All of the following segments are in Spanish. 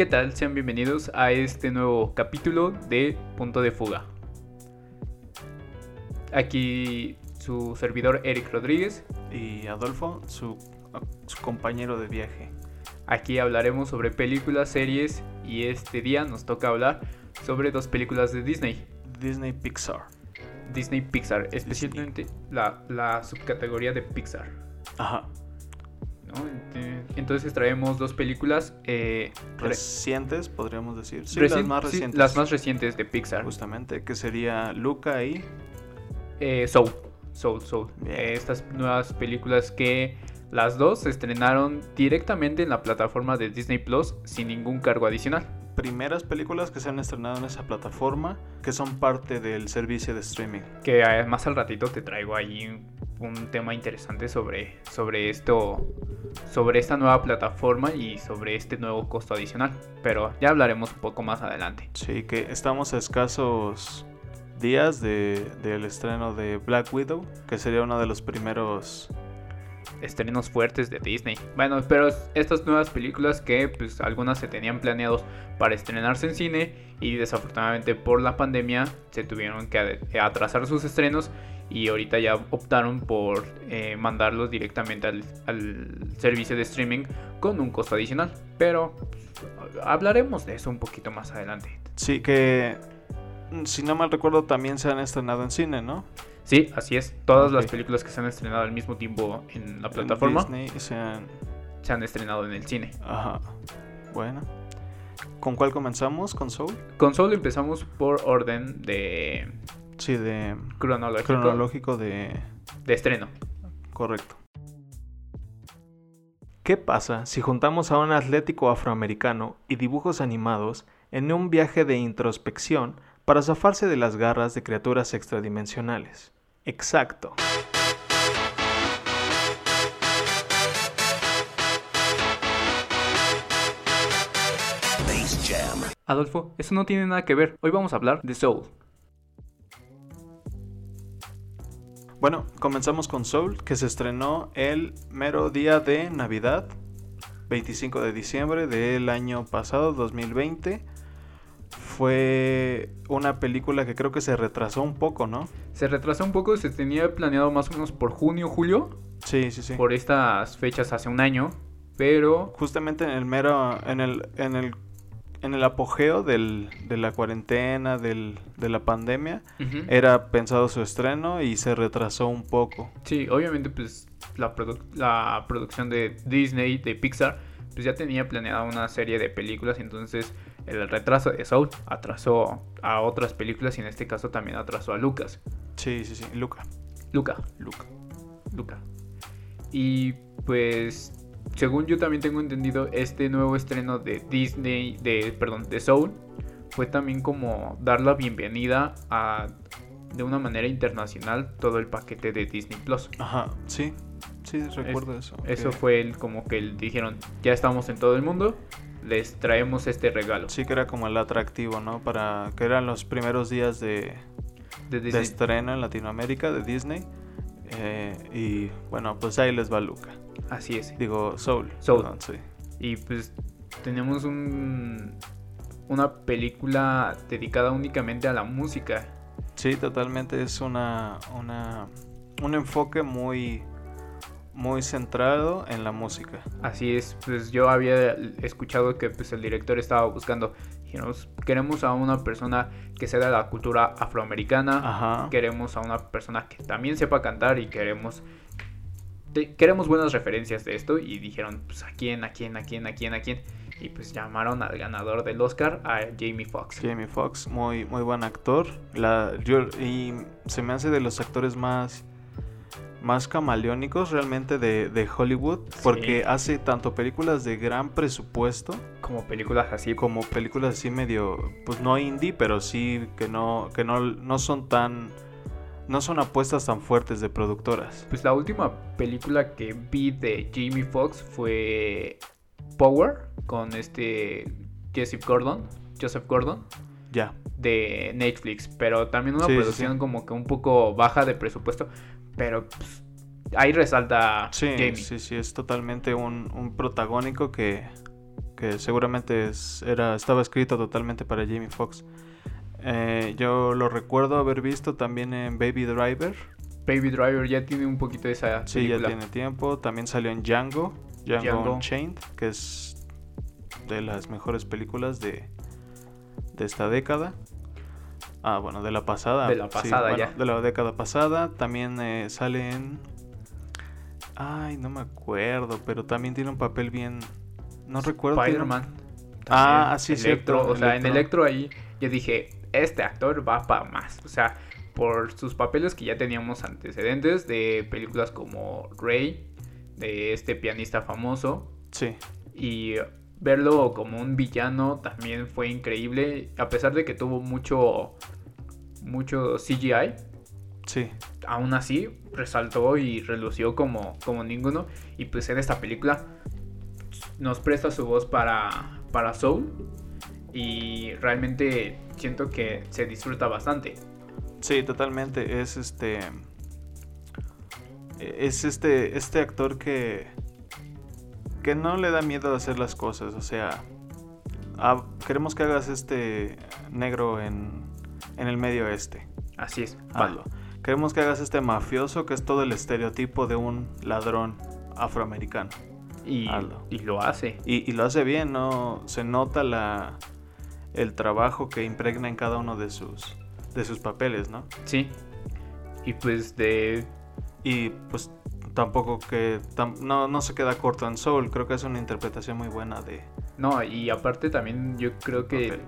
¿Qué tal? Sean bienvenidos a este nuevo capítulo de Punto de Fuga. Aquí su servidor Eric Rodríguez. Y Adolfo, su, su compañero de viaje. Aquí hablaremos sobre películas, series y este día nos toca hablar sobre dos películas de Disney. Disney Pixar. Disney Pixar, especialmente la, la subcategoría de Pixar. Ajá. ¿No? Eh, Entonces traemos dos películas eh, re- Recientes, podríamos decir. Sí, las más sí, recientes. las más recientes de Pixar. Justamente, que sería Luca y... Eh, Soul. Soul, Soul. Eh, estas nuevas películas que las dos se estrenaron directamente en la plataforma de Disney Plus sin ningún cargo adicional. primeras películas que se han estrenado en esa plataforma, que son parte del servicio de streaming. Que además al ratito te traigo ahí un, tema interesante sobre, sobre esto, sobre esta nueva plataforma y sobre este nuevo costo adicional. Pero ya hablaremos un poco más adelante. Sí, que estamos a escasos días de, del estreno de Black Widow, que sería uno de los primeros... estrenos fuertes de Disney. Bueno, pero estas nuevas películas que pues algunas se tenían planeados para estrenarse en cine y desafortunadamente por la pandemia se tuvieron que atrasar sus estrenos y ahorita ya optaron por eh, mandarlos directamente al, al servicio de streaming con un costo adicional. Pero pues, hablaremos de eso un poquito más adelante. Sí, que mm, si no mal recuerdo también se han estrenado en cine, ¿no? Sí, así es. Todas las películas que se han estrenado al mismo tiempo en la En plataforma Disney se han... se han estrenado en el cine. Ajá. Bueno. ¿Con cuál comenzamos? ¿Con Soul? Con solo empezamos por orden de Sí, de cronológico, cronológico de... de estreno. Correcto. ¿Qué pasa si juntamos a un atlético afroamericano y dibujos animados en un viaje de introspección para zafarse de las garras de criaturas extradimensionales? Exacto. Adolfo, eso no tiene nada que ver. Hoy vamos a hablar de Soul. Bueno, comenzamos con Soul, que se estrenó el mero día de Navidad, 25 de diciembre del año pasado, 2020. Fue una película que creo que se retrasó un poco, ¿no? Se retrasó un poco, se tenía planeado más o menos por junio, julio, Sí, sí, sí. por estas fechas hace un año, pero Justamente en el mero, en el, en el, en el apogeo del, de la cuarentena, del, de la pandemia, era pensado su estreno y se retrasó un poco. sí, obviamente pues la, produ- la producción de Disney, de Pixar, pues ya tenía planeada una serie de películas, entonces el retraso de Soul atrasó a otras películas y en este caso también atrasó a Lucas. Sí, sí, sí. Luca. Luca, Luca. Luca. Y pues, según yo también tengo entendido, este nuevo estreno de Disney, de, perdón, de Soul, fue también como dar la bienvenida a, de una manera internacional, todo el paquete de Disney Plus. Ajá, sí. Sí, recuerdo eso. Eso fue el, como que el, dijeron, ya estamos en todo el mundo, les traemos este regalo Sí, que era como el atractivo, ¿no? Para que eran los primeros días de, de estreno en Latinoamérica de Disney. Eh, y bueno, pues ahí les va Luca. Así es. Digo, Soul. Soul. perdón, sí. Y pues tenemos un, una película dedicada únicamente a la música. Sí, totalmente es una, una un enfoque muy muy centrado en la música. Así es, pues yo había escuchado que pues el director estaba buscando, queremos a una persona que sea de la cultura afroamericana, Ajá. queremos a una persona que también sepa cantar y queremos te- queremos buenas referencias de esto y dijeron, pues a quién, a quién, a quién, a quién, a quién y pues llamaron al ganador del Oscar a Jamie Foxx. Jamie Foxx, muy muy buen actor. La yo y se me hace de los actores más más camaleónicos realmente de, de Hollywood porque Sí. hace tanto películas de gran presupuesto Como películas así como películas así medio pues no indie pero sí que no que no, no son tan no son apuestas tan fuertes de productoras Pues la última película que vi de Jamie Foxx fue Power con este Joseph Gordon, Joseph Gordon ya de Netflix, pero también una Sí, producción sí. como que un poco baja de presupuesto, pero pues, ahí resalta sí Jamie. sí sí es totalmente un, un protagónico que que seguramente es- era, estaba escrito totalmente para Jamie Foxx. Eh, yo lo recuerdo haber visto también en Baby Driver. Baby Driver ya tiene un poquito de esa Sí, ya tiene tiempo. También salió en Django, Django, Django. Unchained, que es de las mejores películas de, de esta década. Ah, bueno, de la pasada. De la sí, pasada, bueno, ya. De la década pasada. También eh, sale en... Ay, no me acuerdo, pero también tiene un papel bien... No recuerdo. Spider-Man. Ah, sí, Electro. cierto, O sea, en Electro. Electro ahí yo dije, este actor va para más. O sea, por sus papeles que ya teníamos antecedentes de películas como Ray, de este pianista famoso. Sí, Y verlo como un villano también fue increíble. A pesar de que tuvo mucho, mucho CGI, sí. aún así resaltó y relució como, como ninguno. Y pues en esta película nos presta su voz para, para Soul. Y realmente siento que se disfruta bastante. Sí, totalmente. Es este. Es este. Este actor que. Que no le da miedo a hacer las cosas. O sea. queremos que hagas este negro en. En el medio este. Así es. va. Hazlo. Queremos que hagas este mafioso que es todo el estereotipo de un ladrón afroamericano. Y, lo hace. Y, y lo hace bien, ¿no? Se nota la. El trabajo que impregna en cada uno de sus. De sus papeles, ¿no? Sí. Y pues de... Y pues tampoco que tam- no, no se queda corto en Soul, creo que es una interpretación muy buena de No, y aparte también yo creo que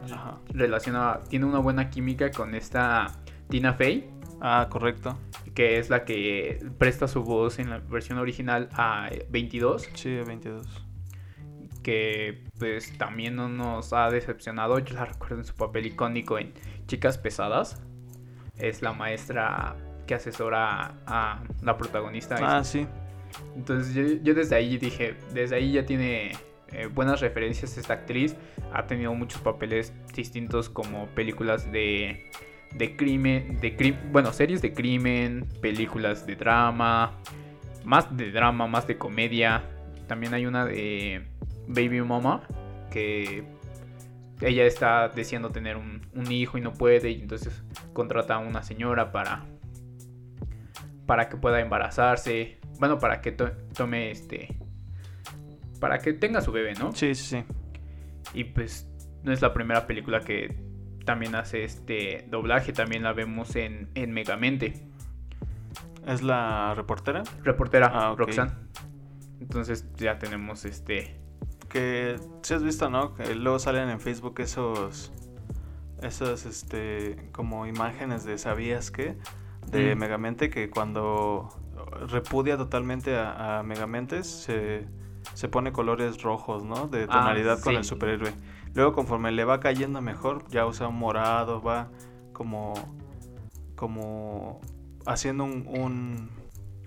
relaciona, tiene una buena química con esta Tina Fey, Ah, correcto. que es la que presta su voz en la versión original a 22, Sí, 22. Que pues también no nos ha decepcionado. Yo la recuerdo en su papel icónico en Chicas Pesadas. Es la maestra que asesora a la protagonista. Ah, sí. Entonces yo, yo desde ahí dije, desde ahí ya tiene eh, buenas referencias esta actriz. Ha tenido muchos papeles distintos como películas de, de crimen, de cri- bueno, series de crimen, películas de drama, más de drama, más de comedia. También hay una de Baby Mama que ella está deseando tener un, un hijo y no puede y entonces contrata a una señora para para que pueda embarazarse, bueno, para que to- tome este para que tenga su bebé, ¿no? Sí, sí, sí. Y pues no es la primera película que también hace este doblaje, también la vemos en, en Megamente. ¿Es la reportera? Reportera Ah. Roxanne. Entonces ya tenemos este Que si has visto, ¿no? Que luego salen en Facebook esos esas este como imágenes de ¿sabías qué? de Mm. Megamente que cuando repudia totalmente a, a Megamentes se, se pone colores rojos, ¿no? De Ah, tonalidad con el superhéroe. Luego conforme le va cayendo mejor, ya usa un morado, va como como haciendo un, un,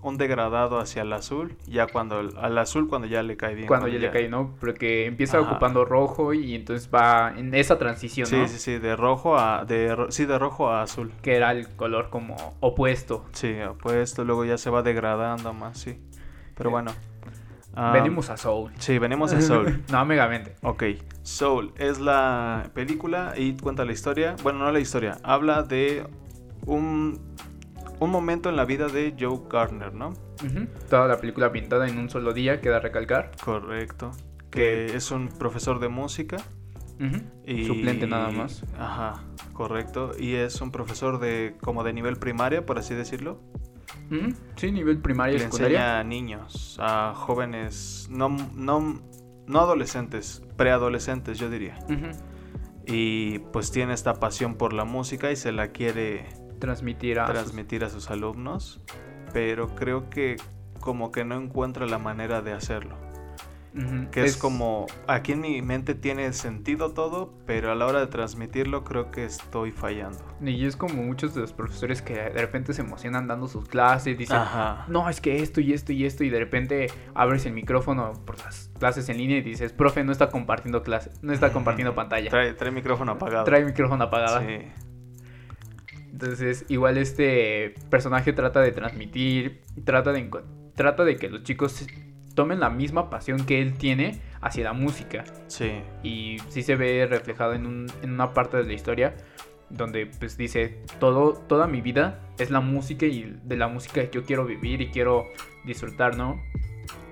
un degradado hacia el azul, ya cuando al azul cuando ya le cae bien. cuando ya le cae, ¿no? Porque empieza Ajá. ocupando rojo y entonces va en esa transición, Sí, ¿no? sí, sí, de rojo a de sí, de rojo a azul. Que era el color como opuesto. Sí, opuesto, luego ya se va degradando más, sí. Pero bueno. ah, Venimos a Soul. Sí, venimos a Soul. no, Megamente. Ok, Soul es la película y cuenta la historia. Bueno, no la historia, habla de un, un momento en la vida de Joe Gardner, ¿no? Toda la película pintada en un solo día, queda recalcar. Correcto. Que- Que es un profesor de música. Y, Suplente nada más. Ajá, correcto. Y es un profesor de como de nivel primaria, por así decirlo. Sí, nivel primaria y Le secundaria. enseña a niños, a jóvenes, no, no, no adolescentes, preadolescentes, yo diría. Y pues tiene esta pasión por la música y se la quiere Transmitir a sus- transmitir a sus alumnos, pero creo que como que no encuentra la manera de hacerlo. Que es, como, aquí en mi mente tiene sentido todo, pero a la hora de transmitirlo creo que estoy fallando. Y es como muchos de los profesores que de repente se emocionan dando sus clases, dicen, Ajá. no, es que esto y esto y esto, y de repente abres el micrófono por las clases en línea y dices, profe, no está compartiendo clase, no está compartiendo pantalla. Trae, trae micrófono apagado. Trae micrófono apagado. Sí. Entonces, igual este personaje trata de transmitir, trata de, enco- trata de que los chicos tomen la misma pasión que él tiene hacia la música. Sí. Y sí se ve reflejado en, un- en una parte de la historia donde pues dice, todo, toda mi vida es la música y de la música que yo quiero vivir y quiero disfrutar, ¿no?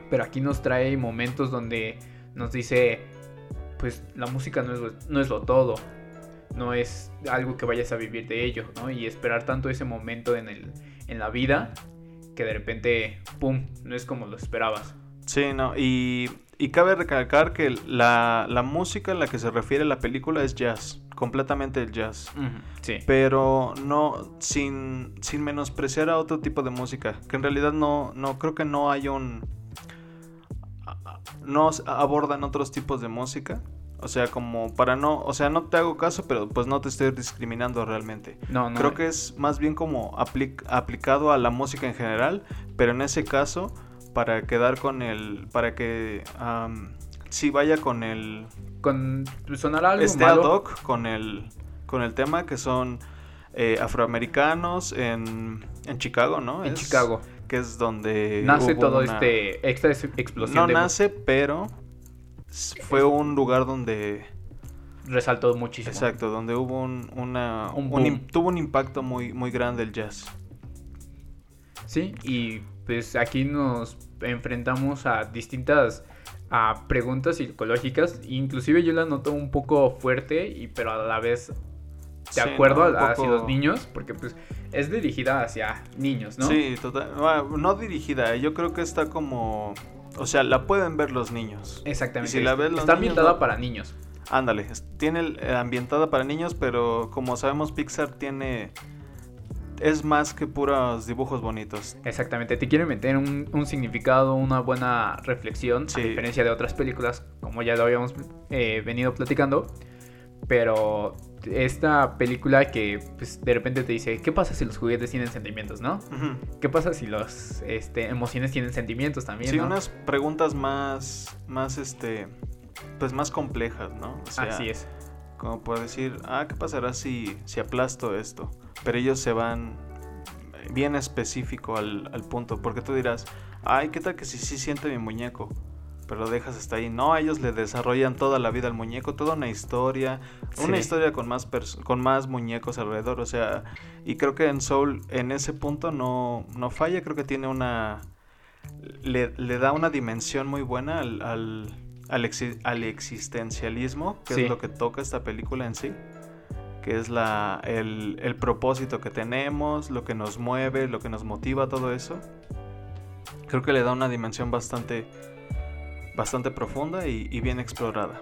Pero aquí nos trae momentos donde nos dice, pues la música no es, no es lo todo, no es algo que vayas a vivir de ello, ¿no? Y esperar tanto ese momento en, el, en la vida que de repente, ¡pum!, no es como lo esperabas. Sí, no, y, y cabe recalcar que la, la música a la que se refiere la película es jazz, completamente el jazz. Sí. Pero no, sin, sin menospreciar a otro tipo de música, que en realidad no, no creo que no hay un... No abordan otros tipos de música. O sea, como para no, o sea, no te hago caso, pero pues no te estoy discriminando realmente. No, no. Creo que es más bien como apli- aplicado a la música en general, pero en ese caso, para quedar con el, para que am, sí vaya con el, Con sonará algo esté malo. ad hoc con el, con el tema que son eh, afroamericanos en, en Chicago, ¿no? En Es- Chicago. Que es donde Nace hubo todo una- este esta es- explosión No de nace, pero fue un lugar donde resaltó muchísimo. Exacto, donde hubo un, una, Un boom. tuvo un impacto muy, muy grande el jazz. Sí, y pues aquí nos enfrentamos a distintas a preguntas psicológicas, inclusive yo la noto un poco fuerte y pero a la vez de Sí, acuerdo ¿no? Un a- hacia poco- los niños, porque pues es dirigida hacia niños, ¿no? Sí, total. bueno, no dirigida, yo creo que está como. O sea, la pueden ver los niños. Exactamente. Y si la ves los Está niños, ambientada no- para niños. Ándale, tiene el- eh, ambientada para niños, pero como sabemos, Pixar tiene. Es más que puros dibujos bonitos. Exactamente, te quiere meter un, un significado, una buena reflexión, Sí. a diferencia de otras películas, como ya lo habíamos eh, venido platicando. Pero esta película que pues, de repente te dice, ¿qué pasa si los juguetes tienen sentimientos, no? ¿Qué pasa si las este, emociones tienen sentimientos también, Sí, no? unas preguntas más. Más este. Pues más complejas, ¿no? O sea, Así es. Como por decir, ah, ¿qué pasará si, si aplasto esto? Pero ellos se van bien específico al, al punto, porque tú dirás, ay, ¿qué tal que si sí siente mi muñeco? Pero lo dejas hasta ahí. No, ellos le desarrollan toda la vida al muñeco, toda una historia, una historia con más, con más muñecos alrededor, o sea, y creo que en Soul en ese punto no, no falla, creo que tiene una... Le, le da una dimensión muy buena al, al, al, exi- al existencialismo, que Sí. es lo que toca esta película en sí, que es la, el, el propósito que tenemos, lo que nos mueve, lo que nos motiva, todo eso. Creo que le da una dimensión bastante, bastante profunda y, y bien explorada.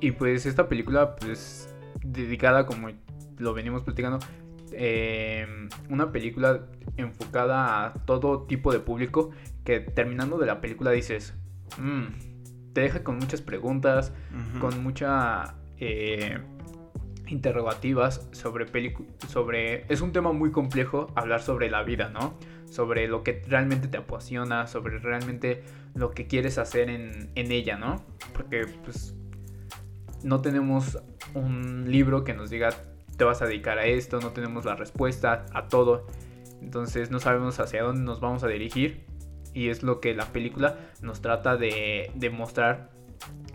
Y pues esta película, pues, dedicada, como lo venimos platicando, eh, una película enfocada a todo tipo de público, que terminando de la película dices, "Mm", te deja con muchas preguntas, con mucha eh, interrogativas sobre sobre es un tema muy complejo hablar sobre la vida no sobre lo que realmente te apasiona sobre realmente lo que quieres hacer en, en ella no porque pues no tenemos un libro que nos diga te vas a dedicar a esto no tenemos la respuesta a todo. Entonces no sabemos hacia dónde nos vamos a dirigir y es lo que la película nos trata de, de mostrar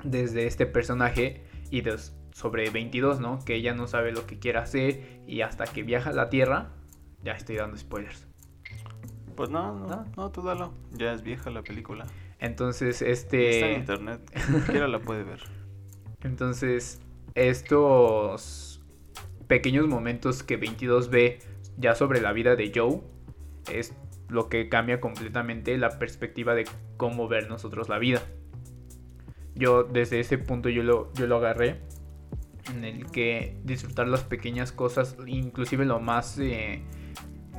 desde este personaje y de, sobre 22, ¿no? Que ella no sabe lo que quiere hacer y hasta que viaja a la Tierra, ya estoy dando spoilers. Pues no, no, ¿No? no, tú dalo. Ya es vieja la película. Entonces, Está en este... internet. Cualquiera la puede ver. Entonces, estos pequeños momentos que 22 ve ya sobre la vida de Joe es lo que cambia completamente la perspectiva de cómo ver nosotros la vida. Yo desde ese punto yo lo, yo lo agarré en el que disfrutar las pequeñas cosas, inclusive lo más eh,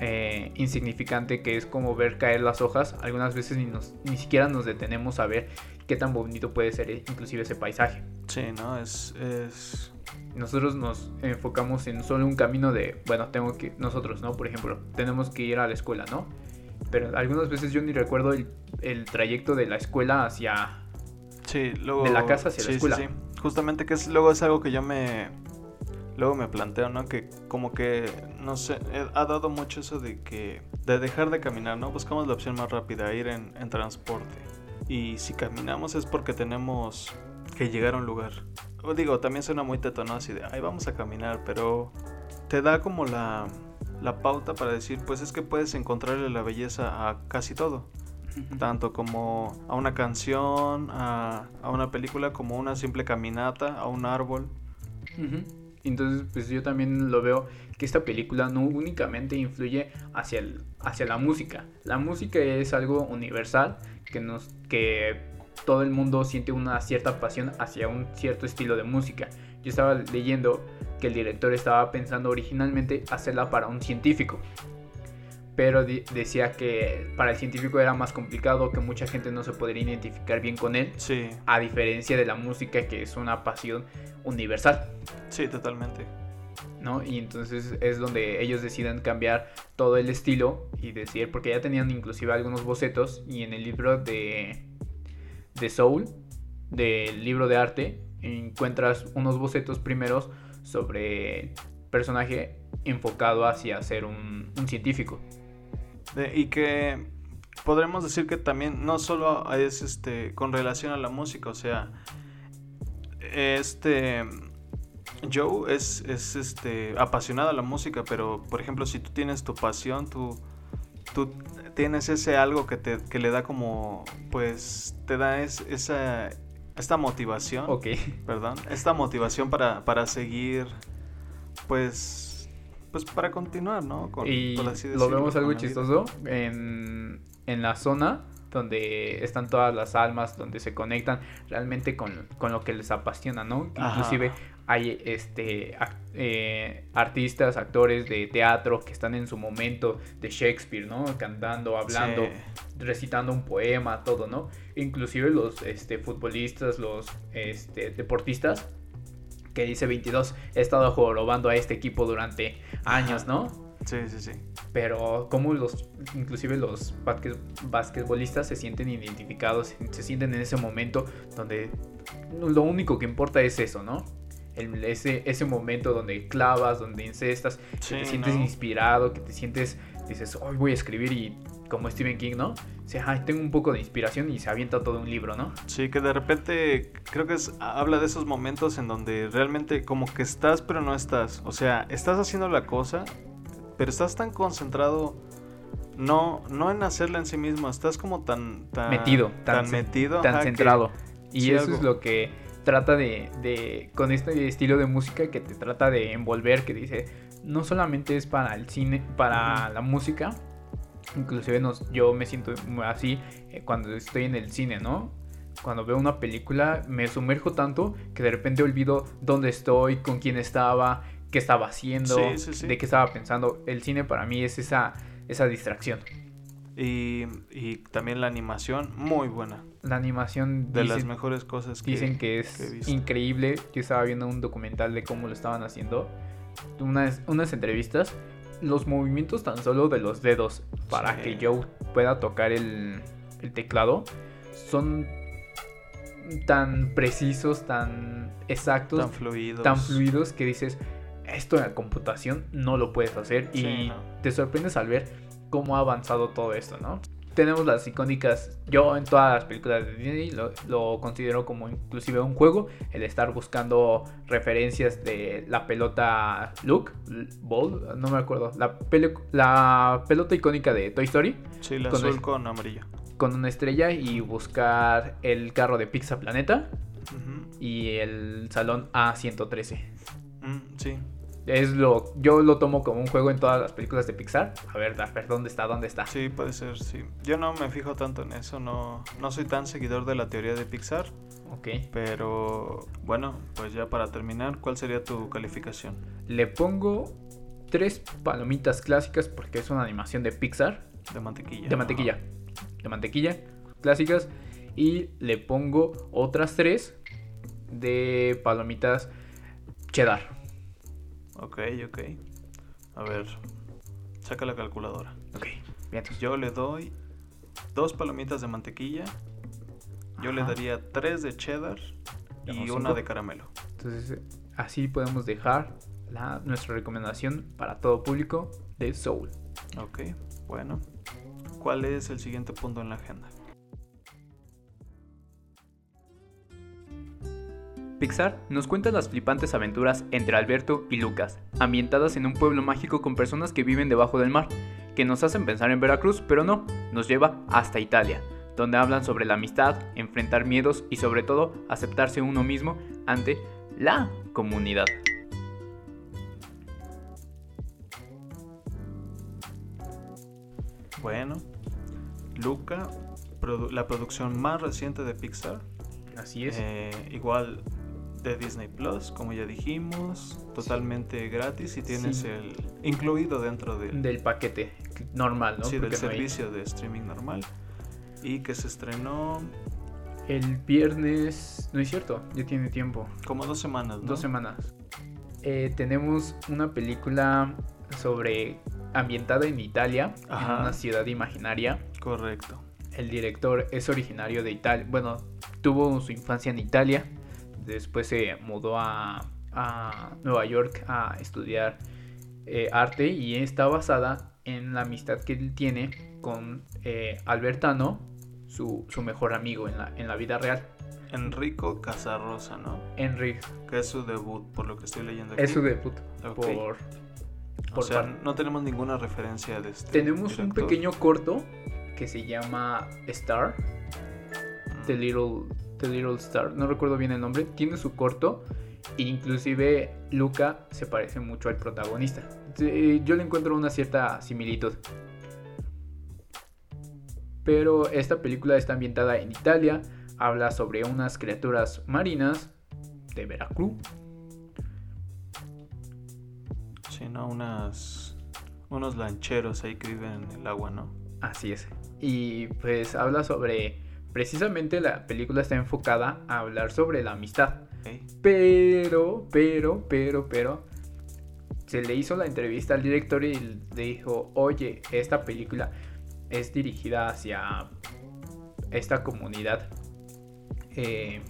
eh, insignificante que es como ver caer las hojas, algunas veces ni, nos, ni siquiera nos detenemos a ver qué tan bonito puede ser eh, inclusive ese paisaje. Sí, no, es, es... Nosotros nos enfocamos en solo un camino de, bueno, tengo que, nosotros, ¿no? Por ejemplo, tenemos que ir a la escuela, ¿no? Pero algunas veces yo ni recuerdo el, el trayecto de la escuela hacia... Sí, luego... De la casa hacia la sí, sí, escuela. sí. Justamente que es, luego es algo que yo me... luego me planteo, ¿no? Que como que, no sé, eh, ha dado mucho eso de que, de dejar de caminar, ¿no? Buscamos la opción más rápida, ir en, transporte. Y si caminamos es porque tenemos que llegar a un lugar. O digo, también suena muy teto, ¿no? Así vamos a caminar, pero te da como la, la pauta para decir, pues es que puedes encontrarle la belleza a casi todo. Tanto como a una canción, a, a una película, como una simple caminata, a un árbol. Entonces, pues yo también lo veo que esta película no únicamente influye hacia, el, hacia la música. La música es algo universal que nos que todo el mundo siente una cierta pasión hacia un cierto estilo de música. Yo estaba leyendo que el director estaba pensando originalmente hacerla para un científico. Pero decía que para el científico era más complicado, que mucha gente no se podría identificar bien con él, Sí, a diferencia de la música que es una pasión universal. sí, totalmente. ¿no? Y entonces es donde ellos deciden cambiar todo el estilo y decir, porque ya tenían inclusive algunos bocetos y en el libro de, de Soul, del libro de arte, encuentras unos bocetos primeros sobre personaje enfocado hacia ser un, un científico. De- y que podremos decir que también no solo es este con relación a la música, o sea, este Joe es, es este apasionado a la música, pero por ejemplo, si tú tienes tu pasión, tú, tú tienes ese algo que te que le da como pues te da es- esa esta motivación, Ok. perdón, esta motivación para, para seguir pues pues para continuar, ¿no? Con- Y por así lo vemos algo chistoso en, en la zona donde están todas las almas, donde se conectan realmente con, con lo que les apasiona, ¿no? Ajá. Inclusive hay este eh, artistas, actores de teatro que están en su momento de Shakespeare, ¿no? Cantando, hablando, Sí. recitando un poema, todo, ¿no? Inclusive los este, futbolistas, los este, deportistas, que dice 22, he estado jorobando a este equipo durante años. ¿no? Sí, sí, sí. Pero como los, inclusive los basque- basquetbolistas se sienten identificados, se sienten en ese momento donde lo único que importa es eso, ¿no? El- ese, ese momento donde clavas, donde incestas, que te sientes ¿no? inspirado, que te sientes, dices, hoy voy a escribir y como Stephen King, ¿no? O sea, "Ay, tengo un poco de inspiración y se avienta todo un libro, ¿no? Sí, que de repente creo que es, habla de esos momentos en donde realmente como que estás pero no estás. O sea, estás haciendo la cosa, pero estás tan concentrado, no, no en hacerla en sí mismo, estás como tan... tan Metido, tan tan, metido. Tan ajá, que- centrado. Y sí, eso algo- es lo que trata de, de, con este estilo de música que te trata de envolver, que dice, no solamente es para el cine, para la música, inclusive nos, yo me siento así eh, cuando estoy en el cine, ¿no? Cuando veo una película me sumerjo tanto que de repente olvido dónde estoy, con quién estaba, qué estaba haciendo, Sí, sí, sí. de qué estaba pensando. El cine para mí es esa, esa distracción. Y, y también la animación, muy buena. La animación De dicen- las mejores cosas que Dicen que que es visto. increíble. Yo estaba viendo un documental de cómo lo estaban haciendo. Unas, unas entrevistas. Los movimientos tan solo de los dedos para Sí. que Joe pueda tocar el, el teclado son tan precisos, tan exactos, tan fluidos. tan fluidos que dices, esto en la computación no lo puedes hacer Sí, y no. te sorprendes al ver cómo ha avanzado todo esto, ¿no? Tenemos las icónicas, yo en todas las películas de Disney lo, lo considero como inclusive un juego, el estar buscando referencias de la pelota Luke, Ball, no me acuerdo, la, pele- la pelota icónica de Toy Story Sí, la con azul con amarillo. con una estrella y buscar el carro de Pizza Planeta y el salón A113. Mm, sí. Es lo, yo lo tomo como un juego en todas las películas de Pixar. A ver, a ver, ¿dónde está? ¿Dónde está? Sí, puede ser, sí. Yo no me fijo tanto en eso, no, no soy tan seguidor de la teoría de Pixar, Ok. pero bueno, pues ya para terminar, ¿cuál sería tu calificación? Le pongo tres palomitas clásicas porque es una animación de Pixar. De mantequilla. De mantequilla. De mantequilla. Clásicas. Y le pongo otras tres de palomitas cheddar. Ok, ok. A ver, saca la calculadora. Ok. Bien. Yo le doy dos palomitas de mantequilla, yo le daría tres de cheddar y una cinco. de caramelo. Entonces, así podemos dejar la, nuestra recomendación para todo público de Soul. Ok, bueno. ¿Cuál es el siguiente punto en la agenda? Pixar nos cuenta las flipantes aventuras entre Alberto y Lucas, ambientadas en un pueblo mágico con personas que viven debajo del mar, que nos hacen pensar en Veracruz, pero no, nos lleva hasta Italia, donde hablan sobre la amistad, enfrentar miedos y sobre todo aceptarse uno mismo ante la comunidad. Bueno, Luca, produ- la producción más reciente de Pixar. Así es. Eh, igual de Disney Plus, como ya dijimos, totalmente gratis y tienes Sí. el incluido dentro del, del paquete normal, ¿no? sí, del hay- servicio de streaming normal y que se estrenó El viernes, no es cierto, ya tiene tiempo, como dos semanas, ¿no? dos semanas. Eh, tenemos una película sobre ambientada en Italia, Ajá. en una ciudad imaginaria. Correcto. El director es originario de Italia, bueno, tuvo su infancia en Italia, después se mudó a, a Nueva York a estudiar eh, arte y está basada en la amistad que él tiene con eh, Albertano, su, su mejor amigo en la, en la vida real. Enrico Casarrosa, ¿no? Henry Que es su debut, por lo que estoy leyendo aquí. es su debut Ok. por, O por sea, no tenemos ninguna referencia de este. Tenemos un pequeño corto que se llama Star, Mm. The Little, Little Star, no recuerdo bien el nombre, tiene su corto e inclusive Luca se parece mucho al protagonista. Yo le encuentro una cierta similitud. Pero esta película está ambientada en Italia, habla sobre unas criaturas marinas de Veracruz. Sí, ¿no? Unas, unos lancheros ahí que viven en el agua, ¿no? Así es. Y pues habla sobre, precisamente la película está enfocada a hablar sobre la amistad. Pero, pero, pero, pero, se le hizo la entrevista al director y le dijo, oye, esta película es dirigida hacia esta comunidad eh,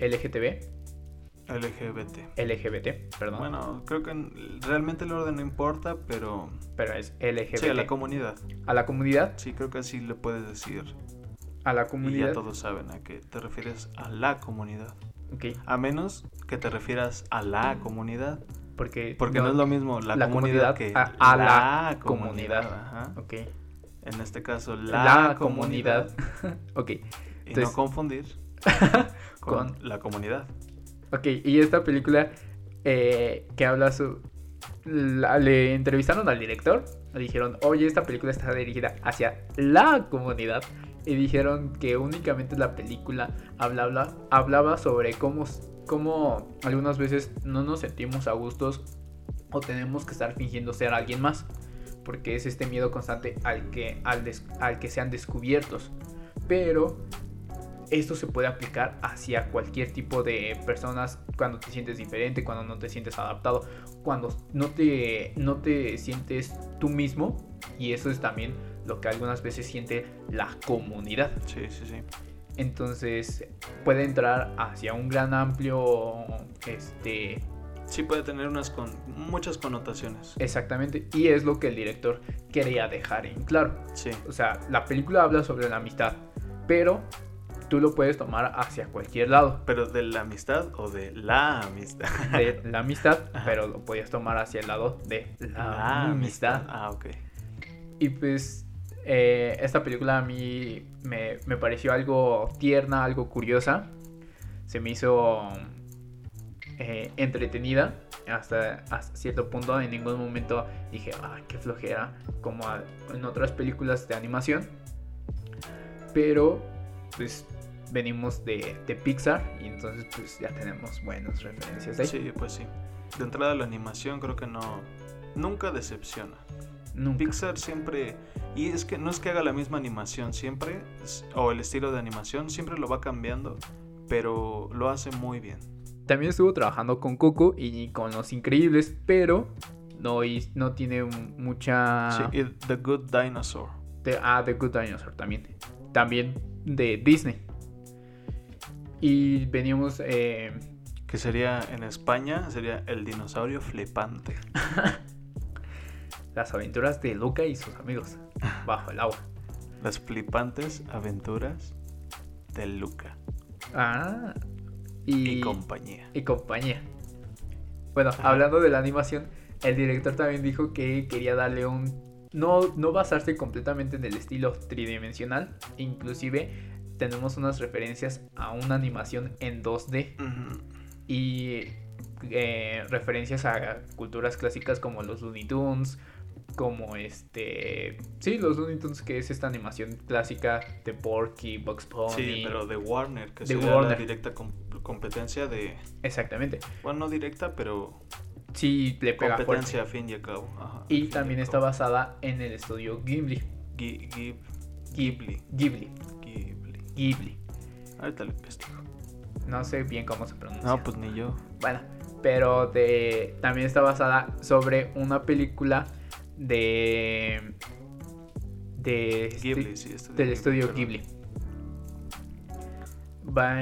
LGTB, LGBT. LGBT, perdón, Bueno, creo que en- realmente el orden no importa, pero. pero es LGBT. Sí, a la comunidad. a la comunidad, Sí, creo que así le puedes decir. A la Y ya comunidad, todos saben a qué te refieres a la comunidad. ok, A menos que te refieras a la comunidad. porque, Porque no, es lo mismo la, la comunidad, comunidad que a- a la comunidad. comunidad. Ajá. ok, En este caso, la, la, comunidad. comunidad, ok, Y Entonces- no confundir con, Con- la comunidad. Ok, y esta película eh, que habla su... la- le entrevistaron al director, le dijeron, oye, esta película está dirigida hacia la comunidad. Y dijeron que únicamente la película hablaba, hablaba sobre cómo, cómo algunas veces no nos sentimos a gustos o tenemos que estar fingiendo ser alguien más. Porque es este miedo constante al que, al que sean descubiertos. Pero esto se puede aplicar hacia cualquier tipo de personas cuando te sientes diferente, cuando no te sientes adaptado, cuando no te, no te sientes tú mismo. Y eso es también lo que algunas veces siente la comunidad. Sí, sí, sí. Entonces puede entrar hacia un gran amplio, este, Sí puede tener unas con muchas connotaciones. exactamente. Y es lo que el director quería dejar en claro. Sí. O sea, la película habla sobre la amistad, pero tú lo puedes tomar hacia cualquier lado. Pero de la amistad o de la amistad. de la amistad, Ajá. pero lo podías tomar hacia el lado de la, La amistad. Ah, ok. Y pues eh, esta película a mí me, me pareció algo tierna, algo curiosa. Se me hizo eh, entretenida hasta, hasta cierto punto. En ningún momento dije, ah, qué flojera, como en otras películas de animación. Pero pues venimos de, de Pixar y entonces pues ya tenemos buenas referencias ahí. Sí, pues sí. De entrada la animación creo que no... Nunca decepciona. Nunca. Pixar siempre... Y es que no es que haga la misma animación siempre, o el estilo de animación, siempre lo va cambiando, pero lo hace muy bien. También estuvo trabajando con Coco y con Los Increíbles, pero no, hi- no tiene mucha... Sí, y The Good Dinosaur. de- ah, The Good Dinosaur también. También de Disney. Y veníamos... eh, Que sería en España, sería el dinosaurio flipante. Las aventuras de Luca y sus amigos bajo el agua. Las flipantes aventuras de Luca. Ah. Y, compañía. Y compañía. Bueno, hablando de la animación, el director también dijo que quería darle un... No, no basarse completamente en el estilo tridimensional. Inclusive tenemos unas referencias a una animación en 2D. Y eh, referencias a culturas clásicas como los Looney Tunes, como este. Sí, los Looney Tunes, que es esta animación clásica de Porky, Bugs Pony. Sí, pero de Warner, que es la directa competencia de. Exactamente. Bueno, no directa, pero. Sí, le pega Competencia a fin y a cabo. y también está basada en el estudio Ghibli. Ghibli. Ghibli. Ghibli. Ghibli. Ahorita le investigo. No sé bien cómo se pronuncia. No, pues ni yo. Bueno, pero de, también está basada sobre una película de. de Ghibli, sí, del estudio Ghibli.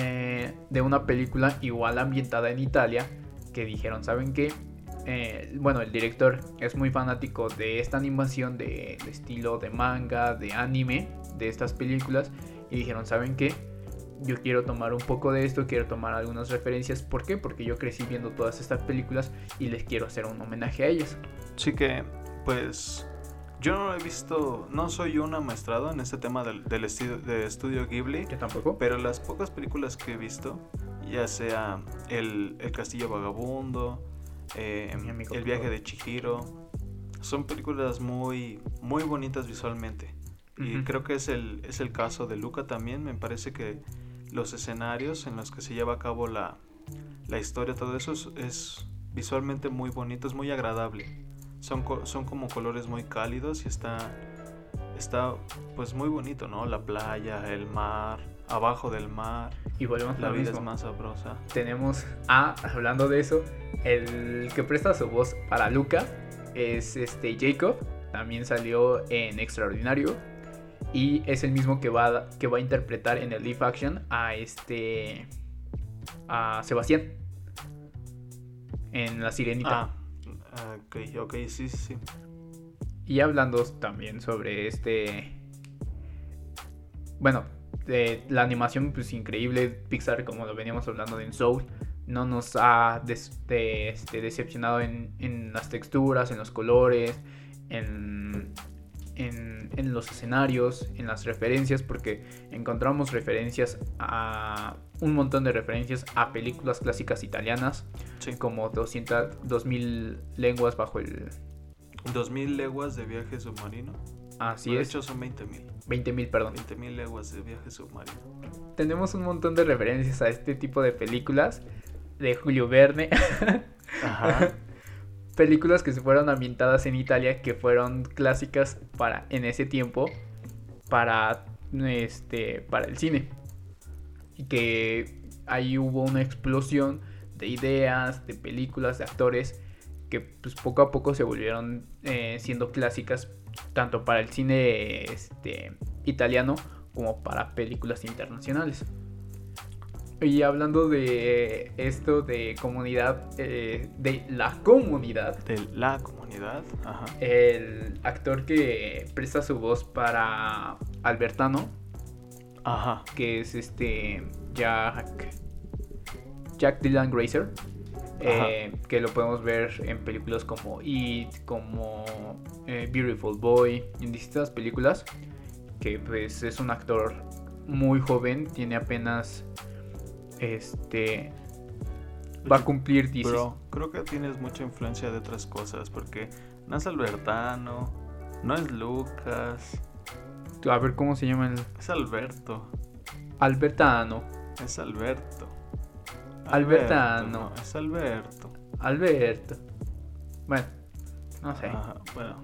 Eh, de una película igual ambientada en Italia. Que dijeron, ¿saben qué? Eh, bueno, el director es muy fanático de esta animación de, de, estilo de manga, de anime, de estas películas. Y dijeron, ¿saben qué? Yo quiero tomar un poco de esto, quiero tomar algunas referencias. ¿Por qué? Porque yo crecí viendo todas estas películas y les quiero hacer un homenaje a ellas. Sí que pues yo no he visto, no soy un amaestrado en este tema del, estudio, de estudio Ghibli. Yo tampoco. Pero las pocas películas que he visto, ya sea El, Castillo Vagabundo, eh, El viaje de Chihiro, son películas muy, muy bonitas visualmente. Y creo que es el, es el caso de Luca también. Me parece que los escenarios en los que se lleva a cabo la, la historia, todo eso es visualmente muy bonito, es muy agradable. Son, son como colores muy cálidos y está, está pues muy bonito, ¿no? La playa, el mar, abajo del mar. Y volvemos La vida es más sabrosa. Tenemos a, hablando de eso, el que presta su voz para Luca es este Jacob. También salió en Extraordinario. Y es el mismo que va, que va a interpretar en el live action a este. a Sebastián. En La Sirenita. Ah, Ok, ok, sí, sí. Y hablando también sobre este... Bueno, de la animación pues increíble, Pixar como lo veníamos hablando en Soul, no nos ha este, decepcionado en, en, las texturas, en los colores, en, en, en, los escenarios, en las referencias, porque encontramos referencias a un montón de referencias a películas clásicas italianas, como 200, 2000 lenguas bajo el... 2000 leguas de viaje submarino. Así es. De hecho son 20.000. 20.000, perdón. 20.000 leguas de viaje submarino. Tenemos un montón de referencias a este tipo de películas de Julio Verne. Ajá. películas que se fueron ambientadas en Italia que fueron clásicas para en ese tiempo para este para el cine y que ahí hubo una explosión de ideas, de películas, de actores que pues poco a poco se volvieron eh, siendo clásicas tanto para el cine este, italiano como para películas internacionales. Y hablando de esto de comunidad, eh, de la comunidad. De la comunidad, ajá. El actor que presta su voz para Albertano Ajá. Que es este Jack. Jack Dylan Grazer. Eh, que lo podemos ver en películas como It, como eh, Beautiful Boy, en distintas películas. Que pues es un actor muy joven, tiene apenas. Este. Va a cumplir 10. Pero creo que tienes mucha influencia de otras cosas, porque no es Albertano, no es Lucas. A ver cómo se llama el. Es Alberto. Albertano. Es Alberto. Albertano. es Alberto. Alberto. Bueno, no sé. bueno.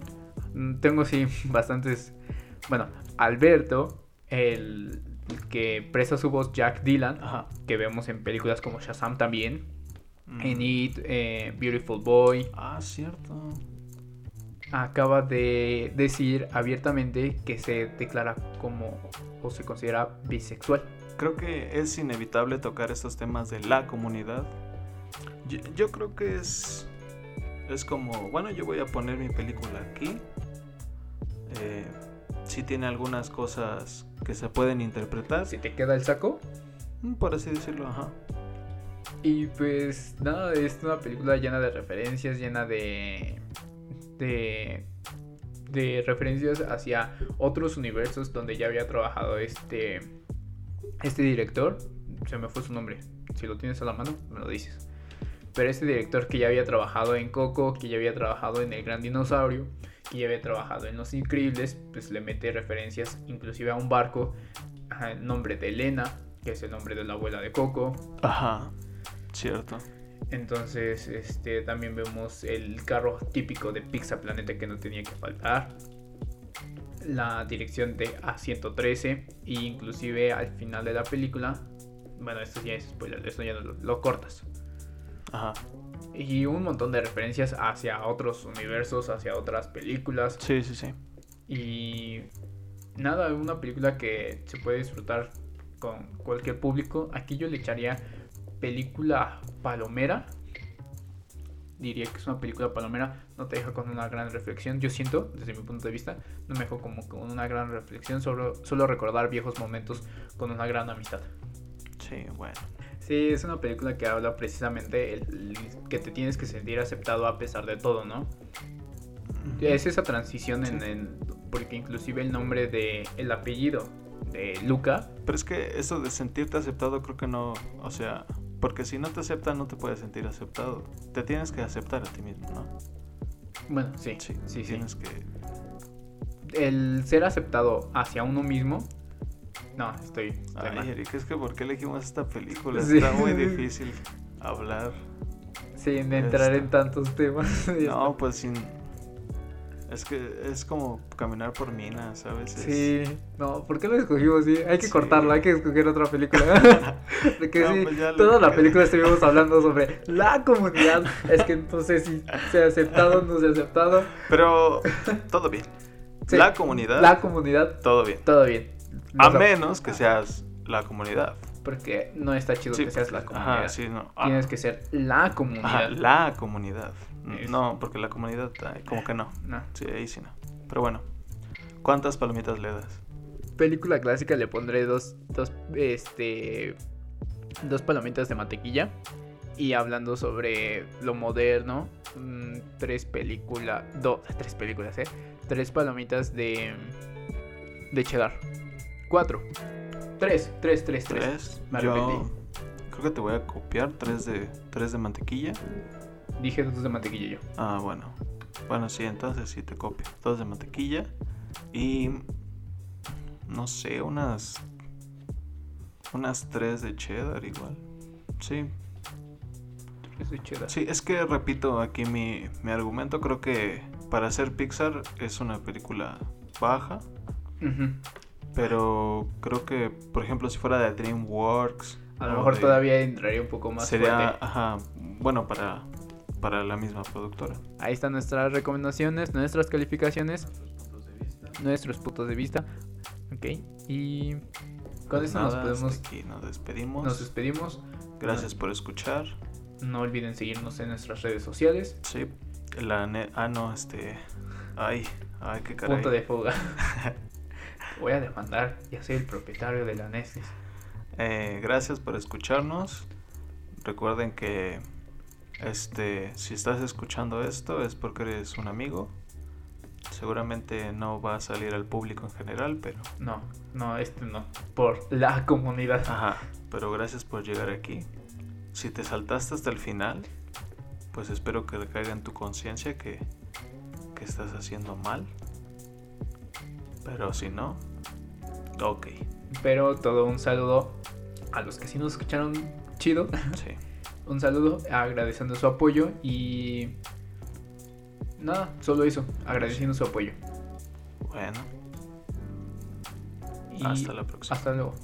Mm, tengo sí bastantes. Bueno, Alberto, el que presta su voz Jack Dylan, que vemos en películas como Shazam también. En It, eh, Beautiful Boy. Ah, cierto acaba de decir abiertamente que se declara como o se considera bisexual. Creo que es inevitable tocar estos temas de la comunidad Yo, yo creo que es. Es como. Bueno, yo voy a poner mi película aquí. Eh, sí tiene algunas cosas que se pueden interpretar. Si te queda el saco. mm, Por así decirlo, ajá. Y pues nada, es una película llena de referencias, llena de. De. de referencias hacia otros universos donde ya había trabajado este. este director. Se me fue su nombre. Si lo tienes a la mano, me lo dices. Pero este director que ya había trabajado en Coco, que ya había trabajado en El Gran Dinosaurio, que ya había trabajado en Los Increíbles, pues le mete referencias inclusive a un barco, el nombre de Elena, que es el nombre de la abuela de Coco, Ajá. Cierto. Entonces, este, también vemos el carro típico de Pizza Planeta que no tenía que faltar. La dirección de A113. E inclusive al final de la película. Bueno, esto ya es spoiler, esto ya lo, lo cortas. Ajá. Y un montón de referencias hacia otros universos, hacia otras películas. Sí, sí, sí. Y nada, una película que se puede disfrutar con cualquier público. Aquí yo le echaría película palomera. Diría que es una película palomera. No te deja con una gran reflexión. Yo siento, desde mi punto de vista, no me dejó como con una gran reflexión. Solo, solo recordar viejos momentos con una gran amistad. Sí, bueno. Sí, es una película que habla precisamente el, el que te tienes que sentir aceptado a pesar de todo, ¿no? Es esa transición en, en- porque inclusive el nombre de el apellido de Luca, Pero es que eso de sentirte aceptado creo que no, o sea, porque si no te aceptan no te puedes sentir aceptado. Te tienes que aceptar a ti mismo, ¿no? bueno, sí, Sí, sí, sí. Tienes que... El ser aceptado hacia uno mismo, no, estoy, estoy Ay, mal. Eric, es que ¿por qué elegimos esta película? Sí. Está muy difícil hablar. sin entrar en tantos temas. No, pues sin... Es que es como caminar por minas, ¿sabes? Es- Sí, no, ¿por qué lo escogimos? Sí, hay que Sí. cortarlo, hay que escoger otra película. Porque No, sí, pues toda la película estuvimos hablando sobre la comunidad. Es que no sé si se ha aceptado o no se ha aceptado. Pero todo bien. Sí, La comunidad, La comunidad, todo bien. todo bien. A Nos- menos que seas la comunidad. Porque no está chido que seas la comunidad. Ajá, sí, no. Ah, Tienes que ser la comunidad. ajá, la comunidad. Es- No, porque la comunidad, como que no. No. Sí, ahí sí no. Pero bueno, ¿cuántas palomitas le das? Película clásica le pondré dos, dos, este, dos palomitas de mantequilla. Y hablando sobre lo moderno, mm, tres películas, dos, tres películas, eh, tres palomitas de, de cheddar, cuatro, tres, tres, tres, tres. ¿Tres? Me Yo arrepentí. creo que te voy a copiar. Tres de, tres de mantequilla. Dije dos de mantequilla yo. Ah, bueno. Bueno, sí, entonces sí te copio. Dos de mantequilla. Y. No sé, unas. Unas tres de cheddar igual. Sí, Tres de cheddar. sí, es que repito aquí mi, mi argumento. Creo que para ser Pixar es una película baja. Pero creo que, por ejemplo, si fuera de DreamWorks. A lo mejor de- todavía entraría un poco más Sería, fuerte. ajá, bueno, para, para la misma productora. Ahí están nuestras recomendaciones, nuestras calificaciones, nuestros puntos de vista. Ok, y con Pues eso nada, nos podemos. aquí nos despedimos. Nos despedimos. Gracias por escuchar. No olviden seguirnos en nuestras redes sociales. Sí, la ne- ah no, este, ay, ay, qué caray. Punto de fuga. Voy a demandar. Ya soy el propietario de la Nestlé. Eh, gracias por escucharnos. Recuerden que, este, si estás escuchando esto es porque eres un amigo. Seguramente no va a salir al público en general, pero, No, no, este no. Por la comunidad. ajá, pero gracias por llegar aquí. Si te saltaste hasta el final, pues espero que recaiga en tu conciencia que, que estás haciendo mal. Pero si no, ok, Pero todo un saludo a los que sí nos escucharon chido. sí. Un saludo agradeciendo su apoyo y. Nada, solo eso. Agradeciendo su apoyo. Bueno, Y hasta la próxima. Hasta luego.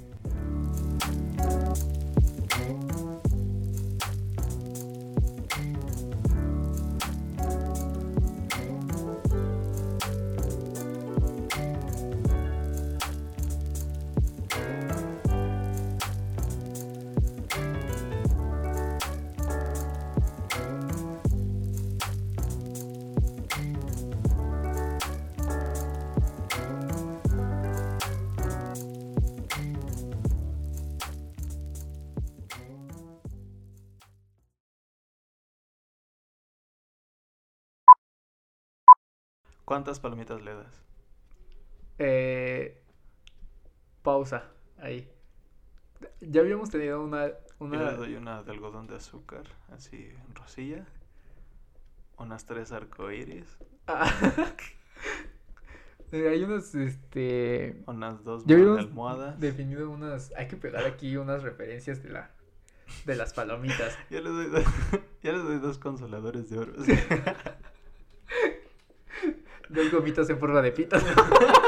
¿Cuántas palomitas le das? Eh, pausa. Ahí. Ya habíamos tenido una. Yo una... le doy una de algodón de azúcar, así en rosilla. Unas tres arcoíris. Ah. Hay unos, este... Unas dos Ya habíamos almohadas. definido unas... Hay que pegar aquí unas referencias de la... De las palomitas. Ya le doy dos, ya le doy dos consoladores de oro. Dos gomitas en forma de pito.